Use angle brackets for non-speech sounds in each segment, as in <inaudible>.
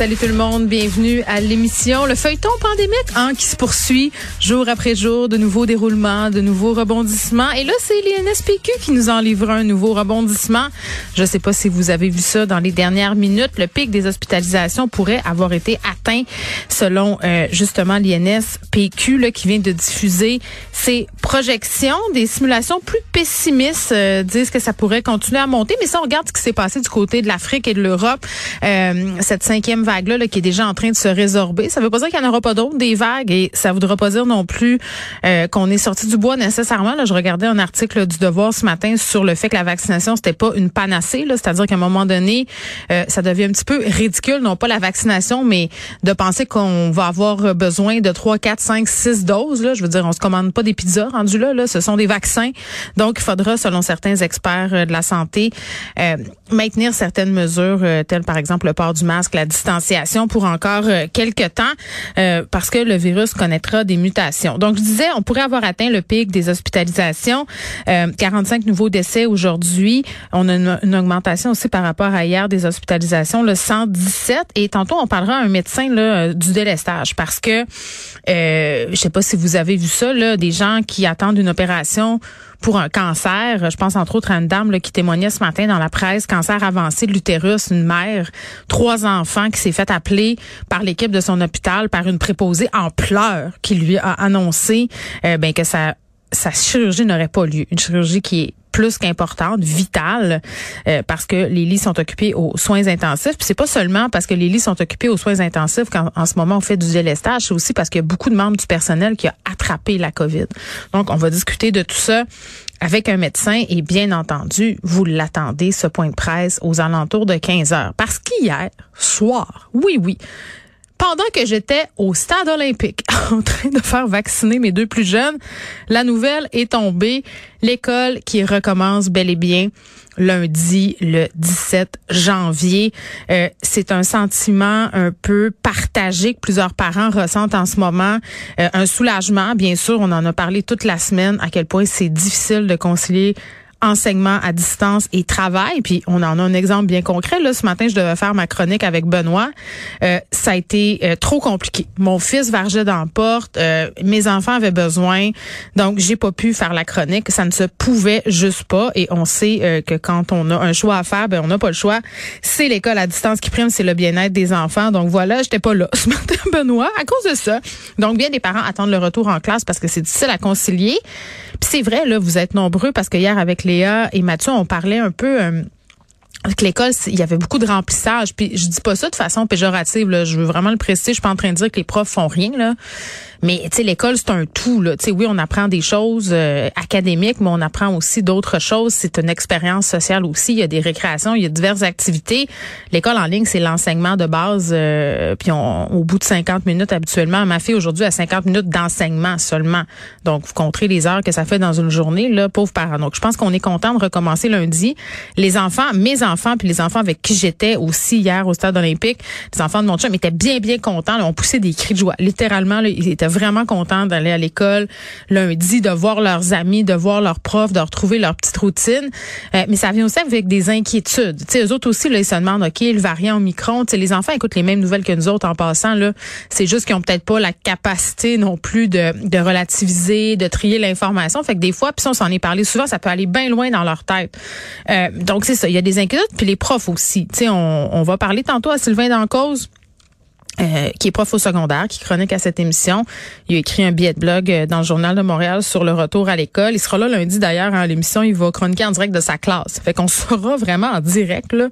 Salut tout le monde, bienvenue à l'émission Le feuilleton pandémique hein, qui se poursuit jour après jour, de nouveaux déroulements, de nouveaux rebondissements. Et là, c'est l'INSPQ qui nous en livre un nouveau rebondissement. Je ne sais pas si vous avez vu ça dans les dernières minutes. Le pic des hospitalisations pourrait avoir été atteint selon euh, justement l'INSPQ là, qui vient de diffuser ses projections. Des simulations plus pessimistes euh, disent que ça pourrait continuer à monter. Mais si on regarde ce qui s'est passé du côté de l'Afrique et de l'Europe, euh, cette cinquième vague-là qui est déjà en train de se résorber. Ça ne veut pas dire qu'il n'y en aura pas d'autres, des vagues, et ça voudra pas dire non plus euh, qu'on est sorti du bois nécessairement. Là, je regardais un article du Devoir ce matin sur le fait que la vaccination, c'était pas une panacée. C'est-à-dire qu'à un moment donné, euh, ça devient un petit peu ridicule, non pas la vaccination, mais de penser qu'on va avoir besoin de 3, 4, 5, 6 doses. Là. Je veux dire, on se commande pas des pizzas rendues là, là. Ce sont des vaccins. Donc, il faudra, selon certains experts euh, de la santé, maintenir certaines mesures, telles par exemple le port du masque, la distance pour encore euh, quelques temps euh, parce que le virus connaîtra des mutations. Donc, je disais, on pourrait avoir atteint le pic des hospitalisations. 45 euh, nouveaux décès aujourd'hui. On a une, augmentation aussi par rapport à hier des hospitalisations, le 117. Et tantôt, on parlera à un médecin là, du délestage parce que euh, je sais pas si vous avez vu ça, là, des gens qui attendent une opération pour un cancer. Je pense entre autres à une dame qui témoignait ce matin dans la presse, cancer avancé de l'utérus, une mère, trois enfants qui s'est fait appeler par l'équipe de son hôpital par une préposée en pleurs qui lui a annoncé euh, ben, que sa, sa chirurgie n'aurait pas lieu. Une chirurgie qui est plus qu'importante, vitale, euh, parce que les lits sont occupés aux soins intensifs. Puis c'est pas seulement parce que les lits sont occupés aux soins intensifs qu'en en ce moment on fait du délestage, c'est aussi parce qu'il y a beaucoup de membres du personnel qui a attrapé la COVID. Donc on va discuter de tout ça avec un médecin et bien entendu, vous l'attendez, ce point de presse aux alentours de 15 heures. Parce qu'hier soir, oui, oui, pendant que j'étais au stade olympique <laughs> en train de faire vacciner mes deux plus jeunes, la nouvelle est tombée. L'école qui recommence bel et bien lundi le 17 janvier. Euh, c'est un sentiment un peu partagé que plusieurs parents ressentent en ce moment. Euh, un soulagement, bien sûr, on en a parlé toute la semaine, à quel point c'est difficile de concilier enseignement à distance et travail. Puis on en a un exemple bien concret. Là, ce matin, je devais faire ma chronique avec Benoît. Euh, ça a été euh, trop compliqué. Mon fils vargeait dans la porte. Euh, mes enfants avaient besoin. Donc, j'ai pas pu faire la chronique. Ça ne se pouvait juste pas. Et on sait que quand on a un choix à faire, ben on n'a pas le choix. C'est l'école à distance qui prime, c'est le bien-être des enfants. Donc voilà, j'étais pas là <laughs> ce matin, Benoît, à cause de ça. Donc bien des parents attendent le retour en classe parce que c'est difficile à concilier. C'est vrai, là, vous êtes nombreux parce que hier avec Léa et Mathieu, on parlait un peu. Euh, avec l'école, il y avait beaucoup de remplissage. Puis je dis pas ça de façon péjorative. Là. Je veux vraiment le préciser. Je suis pas en train de dire que les profs font rien. Là. Mais tu sais, l'école, c'est un tout. Là. sais, oui, on apprend des choses euh, académiques, mais on apprend aussi d'autres choses. C'est une expérience sociale aussi. Il y a des récréations, il y a diverses activités. L'école en ligne, c'est l'enseignement de base. Euh, puis on, au bout de 50 minutes habituellement, ma fille aujourd'hui a 50 minutes d'enseignement seulement. Donc, vous compterez les heures que ça fait dans une journée, là, pauvre parent. Donc, je pense qu'on est content de recommencer lundi. Les enfants, mes enfants, puis les enfants avec qui j'étais aussi hier au stade olympique, les enfants de mon chum étaient bien, bien contents. Là, on poussait des cris de joie. Littéralement, ils étaient vraiment contents d'aller à l'école lundi, de voir leurs amis, de voir leurs profs, de retrouver leur petite routine. Euh, mais ça vient aussi avec des inquiétudes. Tu sais, eux autres aussi, là, ils se demandent, OK, le variant Omicron, les enfants écoutent les mêmes nouvelles que nous autres en passant, là. C'est juste qu'ils ont peut-être pas la capacité non plus de, de relativiser, de trier l'information. Fait que des fois, puis on s'en est parlé souvent, ça peut aller bien loin dans leur tête. Euh, donc, c'est ça. Il y a des inquiétudes, puis les profs aussi. Tu sais, on, on va parler tantôt à Sylvain Dancause euh, qui est prof au secondaire, qui chronique à cette émission. Il a écrit un billet de blog euh, dans le Journal de Montréal sur le retour à l'école. Il sera là lundi d'ailleurs à l'émission. Il va chroniquer en direct de sa classe. Fait qu'on <laughs> sera vraiment en direct là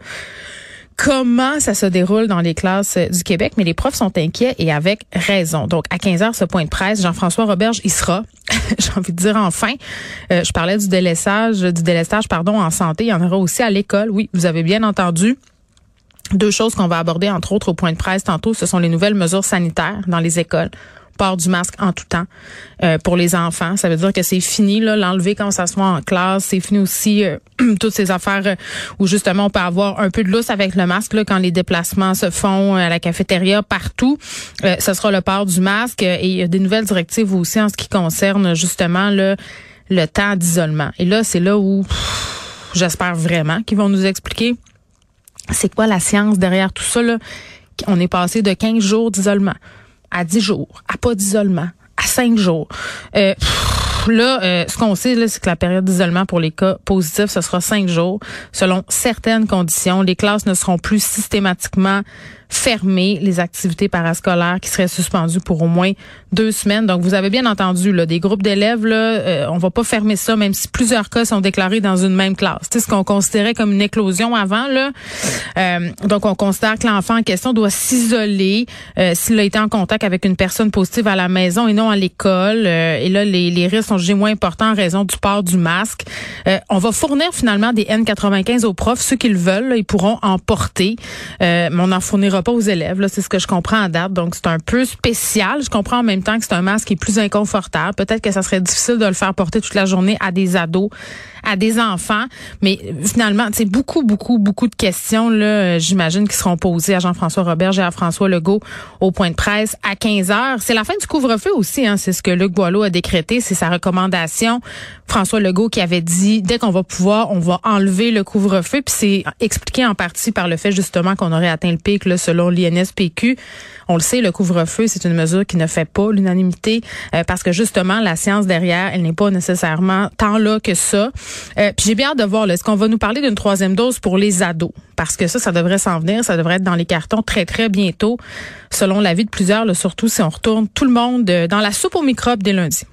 comment ça se déroule dans les classes euh, du Québec, mais les profs sont inquiets et avec raison. Donc, à 15 heures, ce point de presse, Jean-François Roberge, il sera, <laughs> j'ai envie de dire enfin, je parlais du délaissage, du délestage, pardon, en santé, il y en aura aussi à l'école. Oui, vous avez bien entendu. Deux choses qu'on va aborder, entre autres, au point de presse tantôt, ce sont les nouvelles mesures sanitaires dans les écoles port du masque en tout temps euh, pour les enfants. Ça veut dire que c'est fini, là, l'enlever quand ça soit en classe. C'est fini aussi euh, <clears throat> toutes ces affaires euh, où justement on peut avoir un peu de lousse avec le masque là, quand les déplacements se font à la cafétéria, partout. ce sera le port du masque. Et il y a des nouvelles directives aussi en ce qui concerne justement le, le temps d'isolement. Et là, c'est là où j'espère vraiment qu'ils vont nous expliquer c'est quoi la science derrière tout ça. Là? On est passé de 15 jours d'isolement à 10 jours, à pas d'isolement, à 5 jours. Euh, là, euh, ce qu'on sait, c'est que la période d'isolement pour les cas positifs, ce sera 5 jours. Selon certaines conditions, les classes ne seront plus systématiquement fermer les activités parascolaires qui seraient suspendues pour au moins deux semaines. Donc, vous avez bien entendu, là, des groupes d'élèves, là, euh, on va pas fermer ça, même si plusieurs cas sont déclarés dans une même classe. C'est ce qu'on considérait comme une éclosion avant. Là. Euh, donc, on considère que l'enfant en question doit s'isoler euh, s'il a été en contact avec une personne positive à la maison et non à l'école. et là, les, les risques sont jugés moins importants en raison du port du masque. on va fournir finalement des N95 aux profs. Ceux qui le veulent, ils pourront en porter. mais on en fournira pas aux élèves. C'est ce que je comprends en date. Donc, c'est un peu spécial. Je comprends en même temps que c'est un masque qui est plus inconfortable. Peut-être que ça serait difficile de le faire porter toute la journée à des ados, à des enfants. Mais finalement, c'est beaucoup, beaucoup, beaucoup de questions, là, euh, j'imagine, qui seront posées à Jean-François Robert et à François Legault au point de presse à 15 heures. C'est la fin du couvre-feu aussi, hein. C'est ce que Luc Boileau a décrété. C'est sa recommandation. François Legault qui avait dit, dès qu'on va pouvoir, on va enlever le couvre-feu. Puis c'est expliqué en partie par le fait, justement, qu'on aurait atteint le pic, là, selon l'INSPQ. On le sait, le couvre-feu, c'est une mesure qui ne fait pas l'unanimité euh, parce que justement, la science derrière, elle n'est pas nécessairement tant là que ça. Euh, puis j'ai bien hâte de voir, est-ce qu'on va nous parler d'une troisième dose pour les ados? Parce que ça, ça devrait s'en venir, ça devrait être dans les cartons très, très bientôt, selon l'avis de plusieurs, surtout si on retourne tout le monde euh, dans la soupe aux microbes dès lundi.